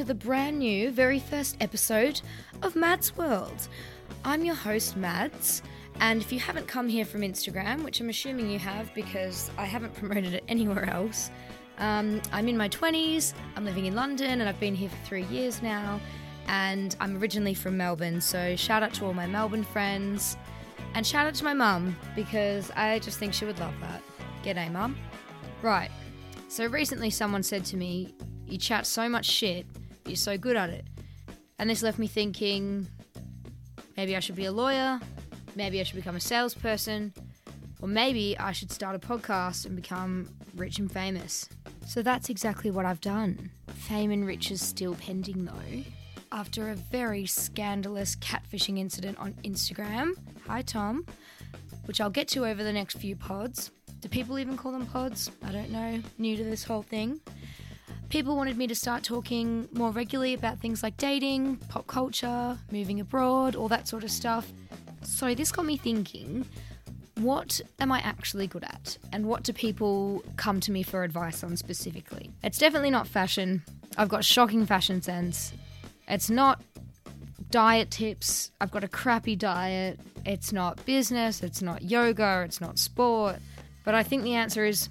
to the brand new, very first episode of Mads World. I'm your host, Mads, and if you haven't come here from Instagram, which I'm assuming you have because I haven't promoted it anywhere else, um, I'm in my 20s, I'm living in London, and I've been here for three years now, and I'm originally from Melbourne, so shout out to all my Melbourne friends, and shout out to my mum because I just think she would love that. G'day, mum. Right. So recently, someone said to me, You chat so much shit, you're so good at it. And this left me thinking, maybe I should be a lawyer, maybe I should become a salesperson, or maybe I should start a podcast and become rich and famous. So that's exactly what I've done. Fame and riches still pending though. After a very scandalous catfishing incident on Instagram, hi Tom, which I'll get to over the next few pods. Do people even call them pods? I don't know. New to this whole thing. People wanted me to start talking more regularly about things like dating, pop culture, moving abroad, all that sort of stuff. So this got me thinking what am I actually good at? And what do people come to me for advice on specifically? It's definitely not fashion. I've got shocking fashion sense. It's not diet tips. I've got a crappy diet. It's not business. It's not yoga. It's not sport. But I think the answer is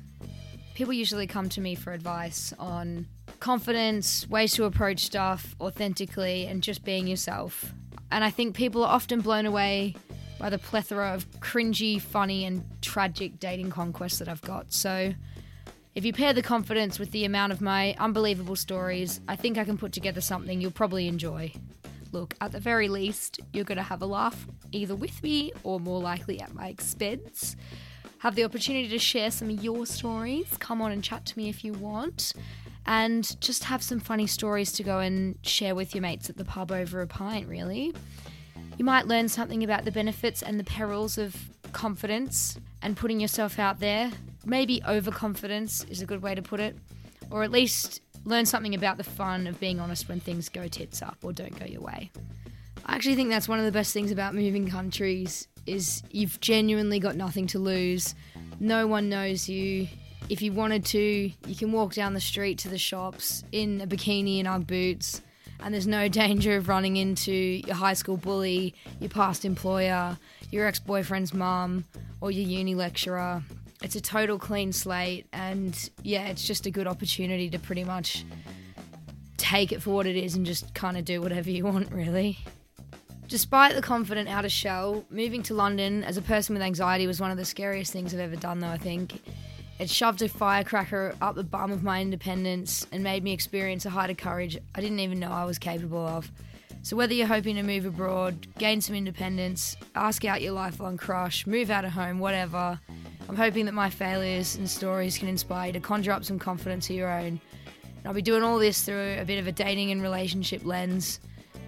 people usually come to me for advice on confidence, ways to approach stuff authentically, and just being yourself. And I think people are often blown away by the plethora of cringy, funny, and tragic dating conquests that I've got. So if you pair the confidence with the amount of my unbelievable stories, I think I can put together something you'll probably enjoy. Look, at the very least, you're going to have a laugh either with me or more likely at my expense. Have the opportunity to share some of your stories. Come on and chat to me if you want. And just have some funny stories to go and share with your mates at the pub over a pint, really. You might learn something about the benefits and the perils of confidence and putting yourself out there. Maybe overconfidence is a good way to put it. Or at least learn something about the fun of being honest when things go tits up or don't go your way. I actually think that's one of the best things about moving countries is you've genuinely got nothing to lose. No one knows you. If you wanted to, you can walk down the street to the shops in a bikini and Ugg boots, and there's no danger of running into your high school bully, your past employer, your ex boyfriend's mum, or your uni lecturer. It's a total clean slate, and yeah, it's just a good opportunity to pretty much take it for what it is and just kind of do whatever you want, really. Despite the confident outer shell, moving to London as a person with anxiety was one of the scariest things I've ever done, though, I think. It shoved a firecracker up the bum of my independence and made me experience a height of courage I didn't even know I was capable of. So, whether you're hoping to move abroad, gain some independence, ask out your lifelong crush, move out of home, whatever, I'm hoping that my failures and stories can inspire you to conjure up some confidence of your own. And I'll be doing all this through a bit of a dating and relationship lens.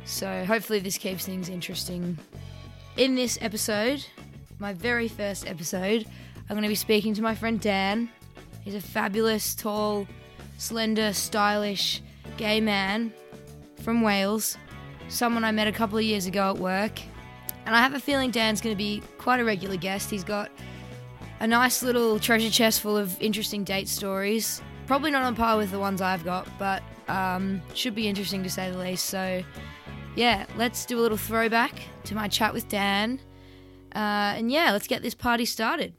So hopefully this keeps things interesting. In this episode, my very first episode, I'm going to be speaking to my friend Dan. He's a fabulous, tall, slender, stylish, gay man from Wales. Someone I met a couple of years ago at work. And I have a feeling Dan's going to be quite a regular guest. He's got a nice little treasure chest full of interesting date stories. Probably not on par with the ones I've got, but Um, should be interesting to say the least. So, yeah, let's do a little throwback to my chat with Dan. Uh, and yeah, let's get this party started.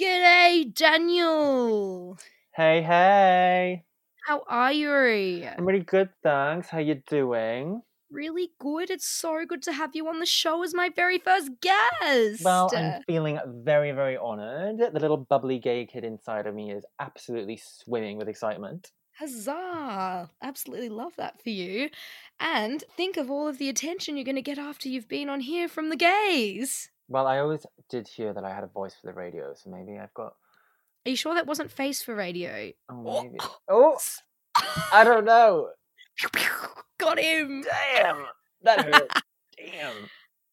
G'day, Daniel. Hey, hey. How are you? I'm really good, thanks. How you doing? Really good. It's so good to have you on the show as my very first guest. Well, I'm feeling very, very honoured. The little bubbly gay kid inside of me is absolutely swimming with excitement. Huzzah! Absolutely love that for you. And think of all of the attention you're going to get after you've been on here from the gays. Well, I always did hear that I had a voice for the radio, so maybe I've got. Are you sure that wasn't face for radio? Oh, oh maybe. Oh, I don't know. Got him! Damn, that hurt. Damn.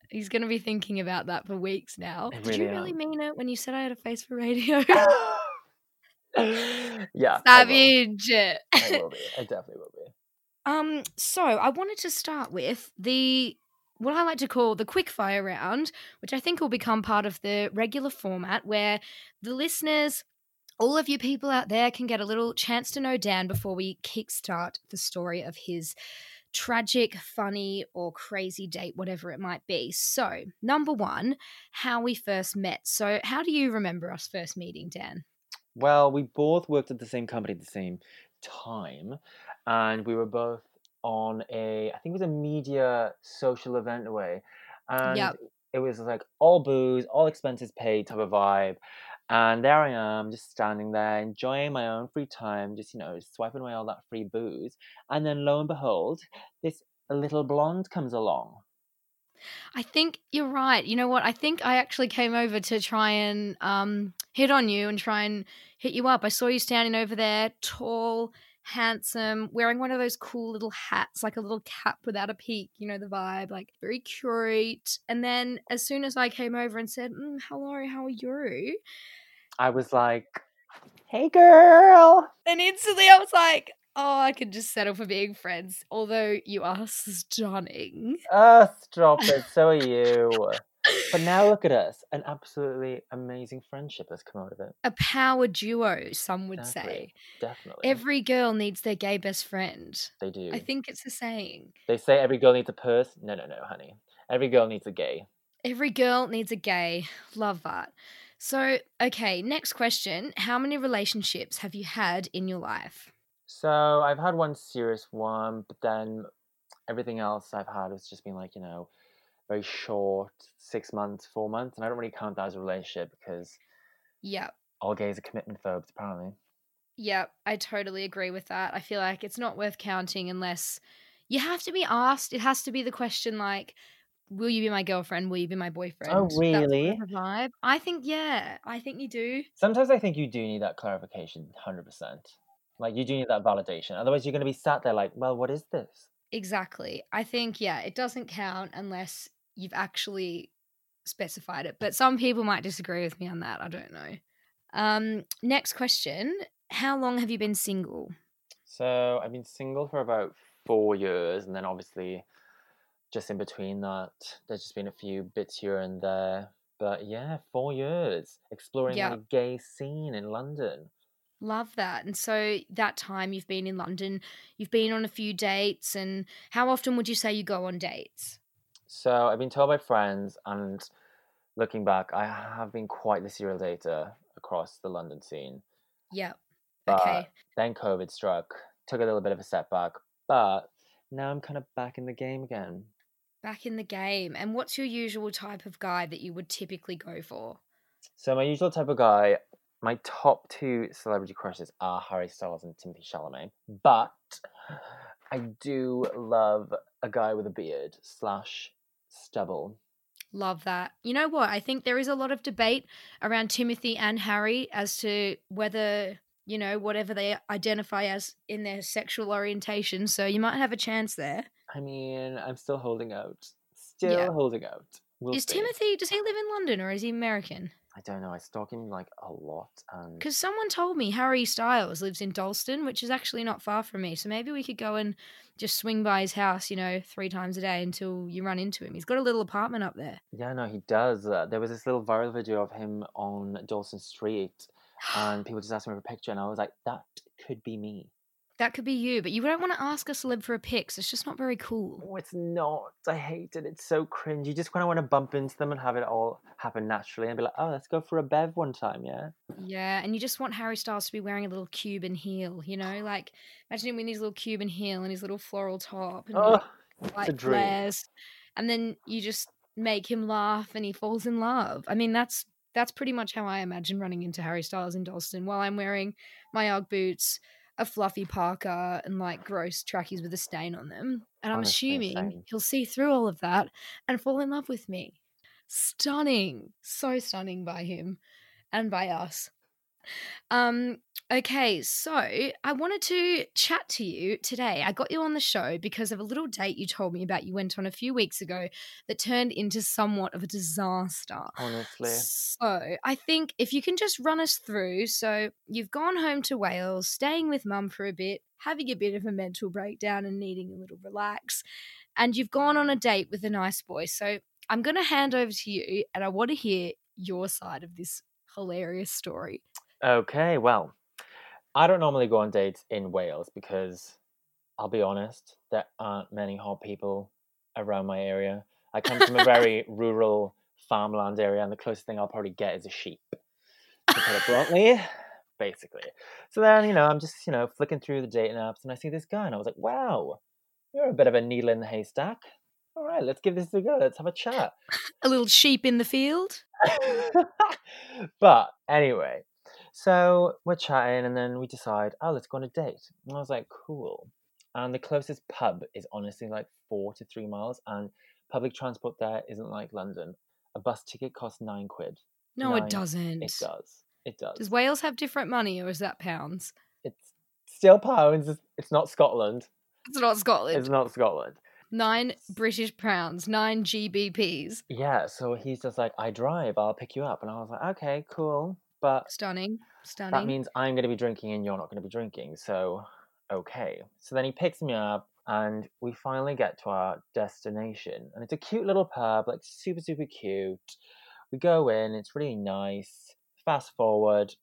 He's going to be thinking about that for weeks now. I Did you really really am. mean it when you said I had a face for radio? yeah. I will. Savage! I will be. I definitely will be. Um, so I wanted to start with the what I like to call the quick fire round, which I think will become part of the regular format where the listeners, all of you people out there, can get a little chance to know Dan before we kickstart the story of his tragic, funny, or crazy date, whatever it might be. So, number one, how we first met. So, how do you remember us first meeting, Dan? Well, we both worked at the same company at the same time, and we were both on a, I think it was a media social event away, and Yep. it was like all booze, all expenses paid type of vibe. And there I am, just standing there, enjoying my own free time, just you know, swiping away all that free booze. And then lo and behold, this little blonde comes along. I think you're right. You know what? I think I actually came over to try and um, hit on you and try and hit you up. I saw you standing over there, tall, handsome, wearing one of those cool little hats, like a little cap without a peak. You know the vibe, like very cute. And then as soon as I came over and said, mm, "Hello, how are you?" I was like, "Hey, girl." And instantly I was like, "Oh, I could just settle for being friends." Although you are stunning. Oh, stop it. So are you. But now look at us. An absolutely amazing friendship has come out of it. A power duo, some would say. Definitely. Every girl needs their gay best friend. they do. I think it's a saying. They say every girl needs a purse. No, no, no, honey. Every girl needs a gay. Every girl needs a gay. Love that. So, okay, next question. How many relationships have you had in your life? So I've had one serious one, but then everything else I've had has just been like, you know, very short, six months, four months. And I don't really count that as a relationship because Yep. all gays are commitment phobes, apparently. Yep. I totally agree with that. I feel like it's not worth counting unless you have to be asked. It has to be the question like, will you be my girlfriend? Will you be my oh, boyfriend? Oh, sort of really? vibe. I think, yeah, I think you do. Sometimes I think you do need that clarification, 100%. Like, you do need that validation. Otherwise, you're going to be sat there like, well, what is this? Exactly. I think, yeah, it doesn't count unless you've actually specified it. But some people might disagree with me on that. I don't know. Um, next question How long have you been single? So I've been single for about four years, and then obviously, just in between that, there's just been a few bits here and there. But yeah, four years exploring Yeah. the gay scene in London. Love that. And so that time you've been in London, you've been on a few dates. And how often would you say you go on dates? So I've been told by friends, and looking back, I have been quite the serial dater across the London scene. Yep. But Okay. then COVID struck, took a little bit of a setback, but now I'm kind of back in the game again. Back in the game. And what's your usual type of guy that you would typically go for? So my usual type of guy, my top two celebrity crushes are Harry Styles and Timothy Chalamet, but I do love a guy with a beard slash stubble. Love that. You know what? I think there is a lot of debate around Timothy and Harry as to whether, you know, whatever they identify as in their sexual orientation. So you might have a chance there. I mean, I'm still holding out. Still Yeah. holding out. We'll is see. Timothy, does he live in London or is he American? I don't know. I stalk him like a lot, and Because someone told me Harry Styles lives in Dalston, which is actually not far from me. So maybe we could go and just swing by his house, you know, three times a day until you run into him. He's got a little apartment up there. yeah, no, he does. Uh, there was this little viral video of him on Dawson Street, and people just asked me for a picture, and I was like, that could be me. That could be you, but you don't want to ask a celeb for a pic. 'cause it's just not very cool. Oh, it's not. I hate it. It's so cringe. You just kind of want to bump into them and have it all happen naturally and be like, oh, let's go for a bev one time, yeah? Yeah, and you just want Harry Styles to be wearing a little Cuban heel, you know? Like, imagine him in his little Cuban heel and his little floral top and Oh, like, flares. And then you just make him laugh and he falls in love. I mean, that's that's pretty much how I imagine running into Harry Styles in Dalston while I'm wearing my Ugg boots, a fluffy parka, and like gross trackies with a stain on them. And I'm Honestly, assuming same. he'll see through all of that and fall in love with me. Stunning. So stunning by him and by us. Um, okay, so I wanted to chat to you today. I got you on the show because of a little date you told me about you went on a few weeks ago that turned into somewhat of a disaster. Honestly. So I think if you can just run us through. So you've gone home to Wales, staying with mum for a bit, having a bit of a mental breakdown and needing a little relax, and you've gone on a date with a nice boy. So I'm going to hand over to you, and I want to hear your side of this hilarious story. Okay, well, I don't normally go on dates in Wales because I'll be honest, there aren't many hot people around my area. I come from a very rural farmland area, and the closest thing I'll probably get is a sheep, to put it bluntly, basically. So then, you know, I'm just, you know, flicking through the dating apps, and I see this guy, and I was like, wow, you're a bit of a needle in the haystack. All right, let's give this a go. Let's have a chat. A little sheep in the field. but anyway, so we're chatting and then we decide, oh, let's go on a date. And I was like, cool. And the closest pub is honestly like four to three miles, and public transport there isn't like London. A bus ticket costs nine quid. No, Nine. it doesn't. It does. It does. Does Wales have different money, or is that pounds? It's still pounds. it's- It's not Scotland. It's not Scotland. It's not Scotland. Nine British pounds, nine GBPs. Yeah, so he's just like, I drive, I'll pick you up. And I was like, okay, cool. But Stunning, stunning. that means I'm going to be drinking and you're not going to be drinking. So, okay. So then he picks me up and we finally get to our destination. And it's a cute little pub, like super, super cute. We go in, it's really nice. Fast forward,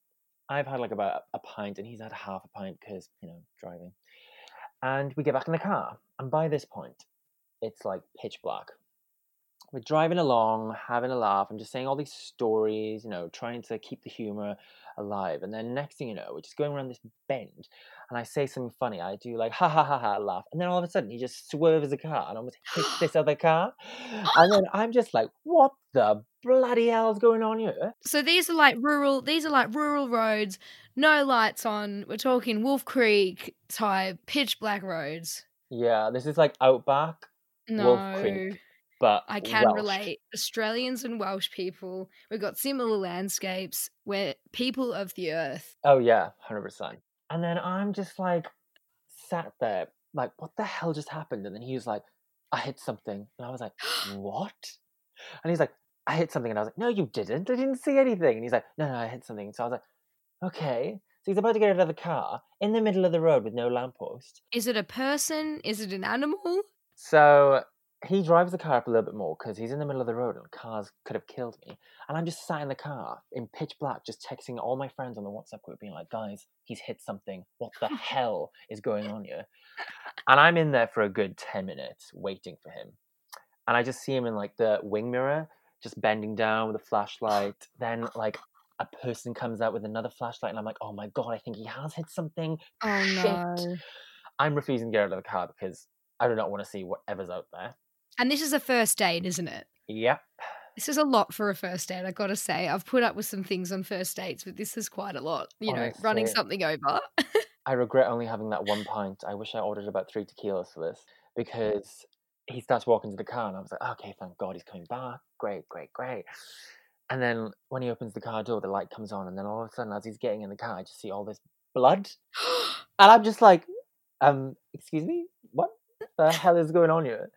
I've had like about a pint and he's had half a pint because, you know, driving. And we get back in the car. And by this point, it's like pitch black. We're driving along, having a laugh, I'm just saying all these stories, you know, trying to keep the humor alive. And then next thing you know, we're just going around this bend, and I say something funny. I do like ha ha ha ha laugh, and then all of a sudden he just swerves the car and almost hits this other car, and then I'm just like, what the bloody hell's going on here? so these are like rural. These are like rural roads, no lights on. We're talking Wolf Creek type pitch black roads. Yeah, this is like outback, No, Wolf Creek, but I can Welsh. relate. Australians and Welsh people, we've got similar landscapes. We're people of the earth. Oh yeah, hundred percent. And then I'm just like sat there, like, what the hell just happened? And then he was like, I hit something, and I was like, what? And he's like, I hit something, and I was like, no, you didn't. I didn't see anything. And he's like, no, no, I hit something. So I was like, okay. So he's about to get out of the car in the middle of the road with no lamppost. Is it a person? Is it an animal? So he drives the car up a little bit more because he's in the middle of the road and cars could have killed me. And I'm just sat in the car in pitch black, just texting all my friends on the WhatsApp group, being like, guys, he's hit something. What the hell is going on here? And I'm in there for a good 10 minutes waiting for him. And I just see him in like the wing mirror, just bending down with a flashlight. Then, like, a person comes out with another flashlight, and I'm like, oh my god, I think he has hit something. Oh Shit. no. I'm refusing to get out of the car because I do not want to see whatever's out there. And this is a first date, isn't it? Yep. This is a lot for a first date, I gotta say. I've put up with some things on first dates, but this is quite a lot. You know, running something over. I regret only having that one pint. I wish I ordered about three tequilas for this because he starts walking to the car and I was like, okay, thank God he's coming back. Great, great, great. And then when he opens the car door, the light comes on, and then all of a sudden, as he's getting in the car, I just see all this blood, and I'm just like, um, excuse me, what the hell is going on here?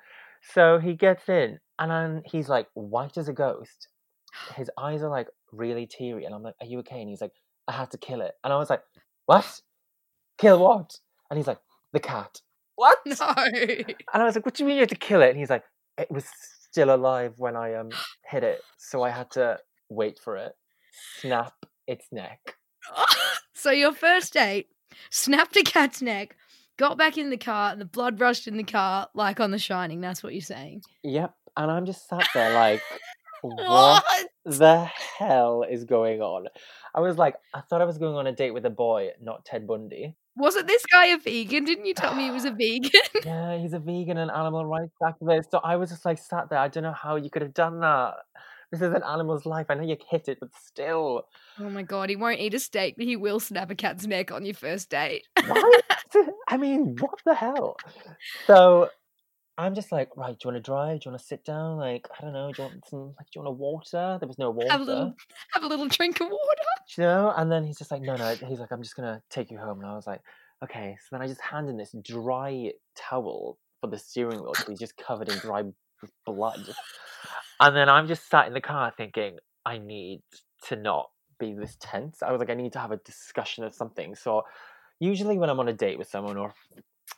So he gets in, and then he's like white as a ghost. His eyes are like really teary, and I'm like, "Are you okay?" And he's like, "I had to kill it," and I was like, "What? Kill what?" And he's like, "The cat." What? No. And I was like, "What do you mean you had to kill it?" And he's like, "It was still alive when I um hit it, so I had to wait for it, snap its neck." so your first date snapped a cat's neck, got back in the car, and the blood rushed in the car like on The Shining. That's what you're saying. Yep. And I'm just sat there like, what the hell is going on? I was like, I thought I was going on a date with a boy, not Ted Bundy. Wasn't this guy a vegan? Didn't you tell me he was a vegan? Yeah, he's a vegan and animal rights activist. So I was just like sat there. I don't know how you could have done that. This is an animal's life. I know you hit it, but still. oh my god, he won't eat a steak, but he will snap a cat's neck on your first date. What? I mean, what the hell? So I'm just like, right, do you want to drive? Do you want to sit down? Like, I don't know, do you want some like do you want a water? There was no water. have a little have a little drink of water. you know? And then he's just like, no, no. He's like, I'm just gonna take you home. And I was like, okay. So then I just hand him this dry towel for the steering wheel because he's just covered in dry blood. And then I'm just sat in the car thinking, I need to not be this tense. I was like, I need to have a discussion of something. So usually when I'm on a date with someone or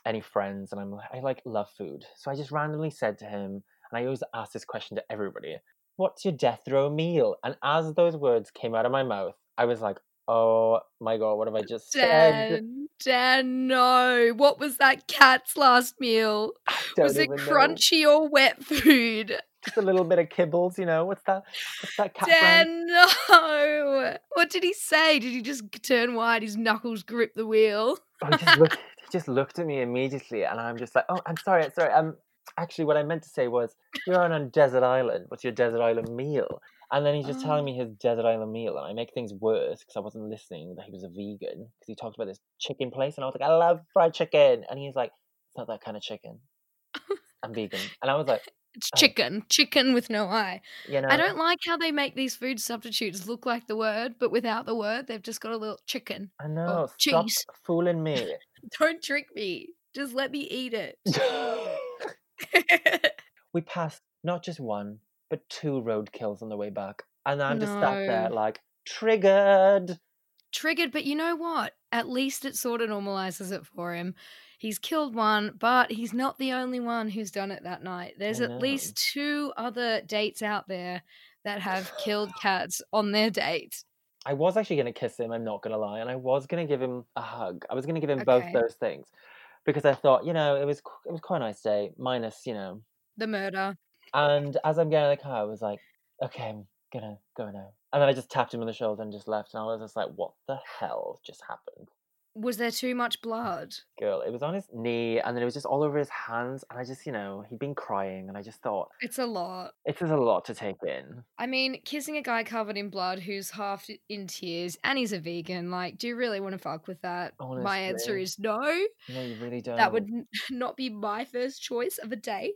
any friends and I'm like, I like love food. So I just randomly said to him, and I always ask this question to everybody, what's your death row meal? And as those words came out of my mouth, I was like, oh my god, what have I just said? Dan, Dan, no. What was that cat's last meal? Don't Was it even know. crunchy or wet food? Just a little bit of kibbles, you know. What's that? What's that cat brand? Dan, no. What did he say? Did he just turn white? His knuckles grip the wheel? Oh, he just looked. he just looked at me immediately, and I'm just like, "Oh, I'm sorry, I'm sorry." Um, actually, what I meant to say was, "You're on a desert island. What's your desert island meal?" And then he's just telling Oh. me his desert island meal, and I make things worse because I wasn't listening. That he was a vegan because he talked about this chicken place, and I was like, "I love fried chicken," and he's like, "It's not that kind of chicken. I'm vegan," and I was like, It's Oh. chicken. Chicken with no eye. "You know." I don't like how they make these food substitutes look like the word, but without the word, they've just got a little chicken. I oh, know. Stop cheese. fooling me. Don't trick me. Just let me eat it. we passed not just one, but two road kills on the way back. And I'm just sat there like, triggered. Triggered, but you know what? At least it sort of normalizes it for him. He's killed one, but he's not the only one who's done it that night. There's at least two other dates out there that have killed cats on their date. I was actually going to kiss him, I'm not going to lie. And I was going to give him a hug. I was going to give him both those things. Because I thought, you know, it was it was quite a nice day, minus, you know. The murder. And as I'm getting in the car, I was like, okay, I'm gonna go now. And then I just tapped him on the shoulder and just left. And I was just like, what the hell just happened? Was there too much blood? Girl, it was on his knee and then it was just all over his hands. And I just, you know, he'd been crying. And I just thought, It's a lot. it is a lot to take in. I mean, kissing a guy covered in blood who's half in tears and he's a vegan, like, do you really want to fuck with that? My answer is no. No, you really don't. That would not be my first choice of a date.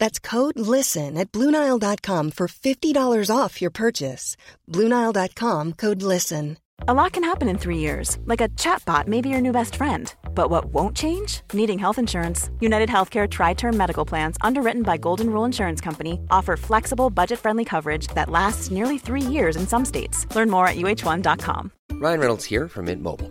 That's code LISTEN at Bluenile.com for $50 off your purchase. Bluenile.com code LISTEN. A lot can happen in three years, like a chatbot may be your new best friend. But what won't change? Needing health insurance. United Healthcare TriTerm Medical Plans, underwritten by Golden Rule Insurance Company, offer flexible, budget friendly coverage that lasts nearly three years in some states. Learn more at uh1.com. Ryan Reynolds here from Mint Mobile.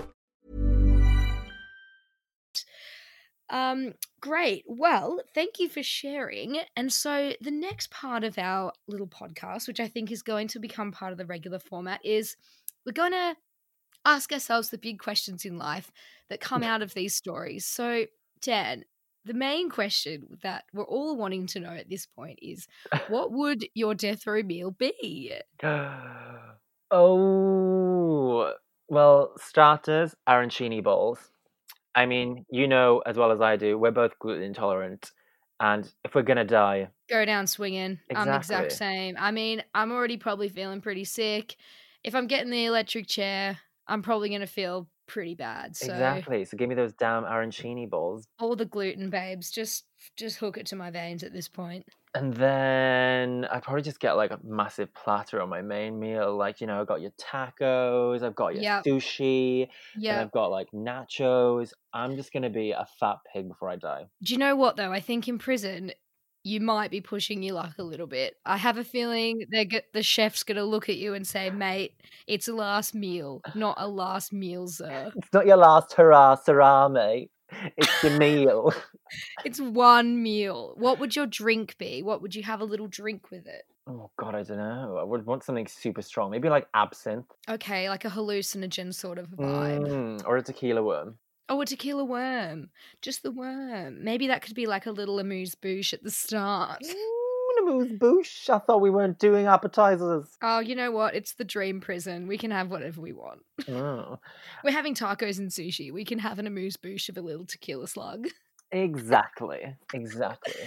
Um, great. Well, thank you for sharing. And so the next part of our little podcast, which I think is going to become part of the regular format, is we're going to ask ourselves the big questions in life that come out of these stories. So, Dan, the main question that we're all wanting to know at this point is what would your death row meal be? oh, well, starters, arancini balls. I mean, you know as well as I do, we're both gluten intolerant. And if we're going to die, Go down swinging. I'm the exact same. I mean, I'm already probably feeling pretty sick. If I'm getting the electric chair, I'm probably going to feel pretty bad. So exactly. So give me those damn arancini balls. all the gluten babes, just just hook it to my veins at this point. And then I'd probably just get like a massive platter on my main meal. Like, you know, I've got your tacos, I've got your Yep. sushi, and Yeah. I've got like nachos. I'm just going to be a fat pig before I die. Do you know what though? I think in prison you might be pushing your luck a little bit. I have a feeling they get the chef's gonna look at you and say, "Mate, it's a last meal, not a last meal, sir. It's not your last hurrah, Sarah, mate. It's your meal. It's one meal." What would your drink be? What would you have a little drink with it? Oh, God, I don't know. I would want something super strong. Maybe like absinthe Okay, like a hallucinogen sort of vibe. Mm, or a tequila worm. Oh, a tequila worm. Just the worm. Maybe that could be like a little amuse bouche at the start. Amuse bouche. I thought we weren't doing appetizers. Oh, you know what? It's the dream prison. We can have whatever we want. Oh, We're having tacos and sushi. We can have an amuse bouche of a little tequila slug. exactly. Exactly.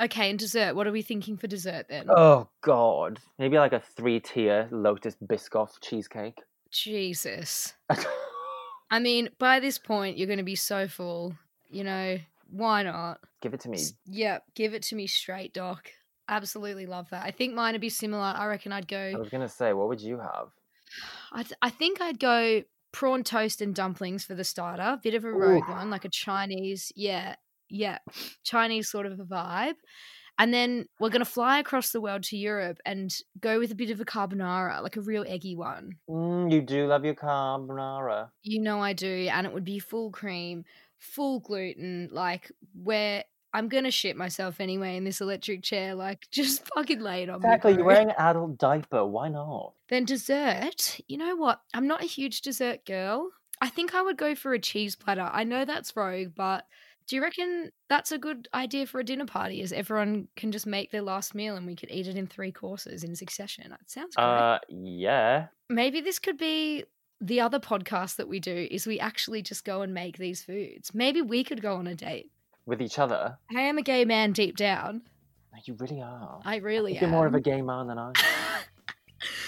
Okay, and dessert. What are we thinking for dessert then? Oh, God. Maybe like a three tier Lotus Biscoff cheesecake. Jesus. I mean, by this point, you're going to be so full. You know, why not? Give it to me. S- Yep, give it to me straight, Doc. Absolutely love that. I think mine would be similar. I reckon I'd go. I was going to say, what would you have? I, th- I think I'd go prawn toast and dumplings for the starter. Bit of a rogue one, like a Chinese. Yeah, yeah, Chinese sort of a vibe. And then we're gonna fly across the world to Europe and go with a bit of a carbonara, like a real eggy one. Mm, you do love your carbonara. You know I do, and it would be full cream, full gluten. Like where I'm gonna shit myself anyway in this electric chair. Like just fucking lay it on Exactly. me. You're wearing an adult diaper. Why not? Then dessert. You know what? I'm not a huge dessert girl. I think I would go for a cheese platter. I know that's rogue, but do you reckon that's a good idea for a dinner party? Is everyone can just make their last meal and we could eat it in three courses in succession? That sounds great. Uh, yeah. Maybe this could be the other podcast that we do is we actually just go and make these foods. Maybe we could go on a date. With each other. I am a gay man deep down. You really are. I really am. You're more of a gay man than I am.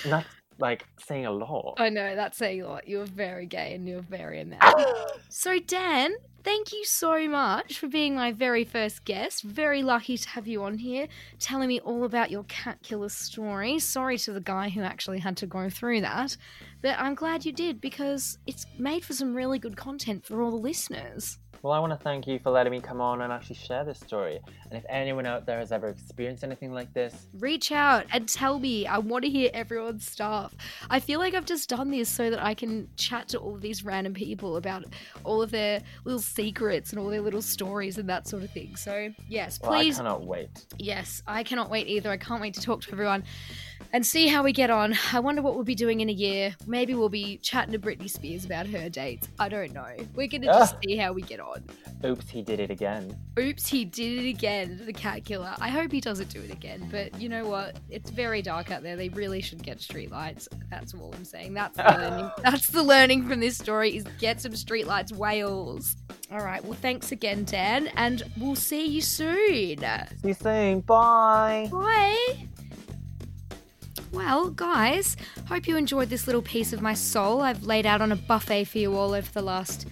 And that's like saying a lot. I know that's saying a lot. You're very gay and you're very a man. so Dan, thank you so much for being my very first guest. Very lucky to have you on here, telling me all about your cat killer story. Sorry to the guy who actually had to go through that, but I'm glad you did because it's made for some really good content for all the listeners. Well, I want to thank you for letting me come on and actually share this story. And if anyone out there has ever experienced anything like this, Reach out and tell me. I want to hear everyone's stuff. I feel like I've just done this so that I can chat to all of these random people about all of their little secrets and all their little stories and that sort of thing. So, yes, well, please. I cannot wait. Yes, I cannot wait either. I can't wait to talk to everyone and see how we get on. I wonder what we'll be doing in a year. Maybe we'll be chatting to Britney Spears about her dates. I don't know. We're going to just Ah. see how we get on. Oops, he did it again. Oops, he did it again, the cat killer. I hope he doesn't do it again, but you know what? It's very dark out there. They really should get streetlights. That's all I'm saying. That's the learning. That's the learning from this story is get some streetlights, Wales. All right. Well, thanks again, Dan, and we'll see you soon. See you soon. Bye. Bye. Well, guys, hope you enjoyed this little piece of my soul I've laid out on a buffet for you all over the last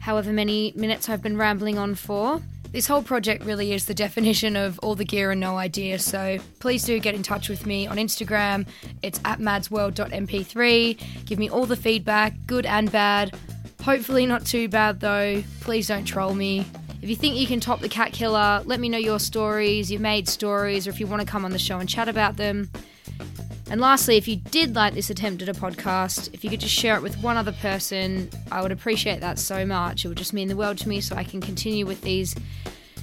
however many minutes I've been rambling on for. This whole project really is the definition of all the gear and no idea, so please do get in touch with me on Instagram. It's at madsworld.mp3. Give me all the feedback, good and bad. Hopefully, not too bad though. Please don't troll me. If you think you can top the cat killer, let me know your stories, your maid stories, or if you want to come on the show and chat about them. And lastly, if you did like this attempt at a podcast, if you could just share it with one other person, I would appreciate that so much. It would just mean the world to me so I can continue with these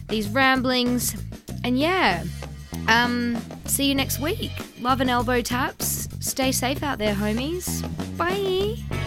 these ramblings. And yeah, um, see you next week. Love and elbow taps. Stay safe out there, homies. Bye.